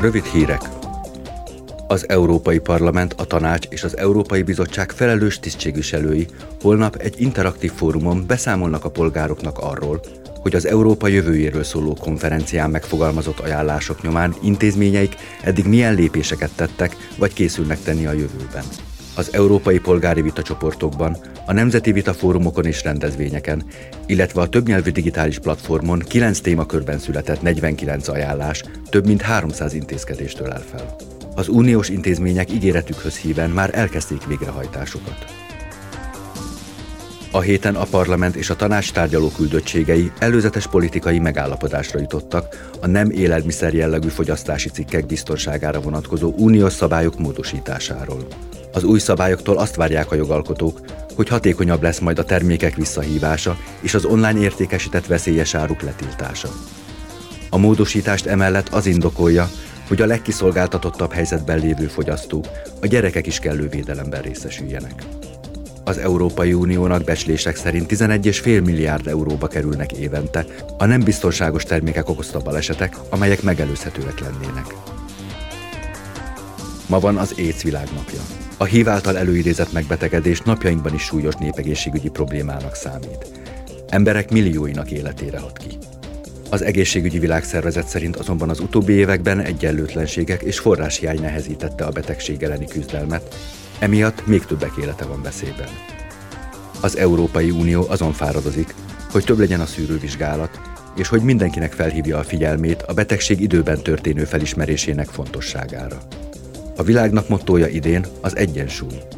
Rövid hírek. Az Európai Parlament, a Tanács és az Európai Bizottság felelős tisztségviselői holnap egy interaktív fórumon beszámolnak a polgároknak arról, hogy az Európa jövőjéről szóló konferencián megfogalmazott ajánlások nyomán intézményeik eddig milyen lépéseket tettek, vagy készülnek tenni a jövőben. Az európai polgári vitacsoportokban, a nemzeti vitafórumokon és rendezvényeken, illetve a többnyelvű digitális platformon 9 témakörben született 49 ajánlás több mint 300 intézkedéstől el fel. Az uniós intézmények ígéretükhöz híven már elkezdték végrehajtásukat. A héten a parlament és a tanács tárgyaló küldöttségei előzetes politikai megállapodásra jutottak a nem élelmiszer jellegű fogyasztási cikkek biztonságára vonatkozó uniós szabályok módosításáról. Az új szabályoktól azt várják a jogalkotók, hogy hatékonyabb lesz majd a termékek visszahívása és az online értékesített veszélyes áruk letiltása. A módosítást emellett az indokolja, hogy a legkiszolgáltatottabb helyzetben lévő fogyasztók, a gyerekek is kellő védelemben részesüljenek. Az Európai Uniónak becslések szerint 11,5 milliárd euróba kerülnek évente a nem biztonságos termékek okozta balesetek, amelyek megelőzhetőek lennének. Ma van az AIDS világnapja. A hív által előidézett megbetegedés napjainkban is súlyos népegészségügyi problémának számít. Emberek millióinak életére hat ki. Az egészségügyi világszervezet szerint azonban az utóbbi években egyenlőtlenségek és forráshiány nehezítette a betegség elleni küzdelmet, emiatt még többek élete van veszélyben. Az Európai Unió azon fáradozik, hogy több legyen a szűrővizsgálat, és hogy mindenkinek felhívja a figyelmét a betegség időben történő felismerésének fontosságára. A világnak mottója idén az egyensúly.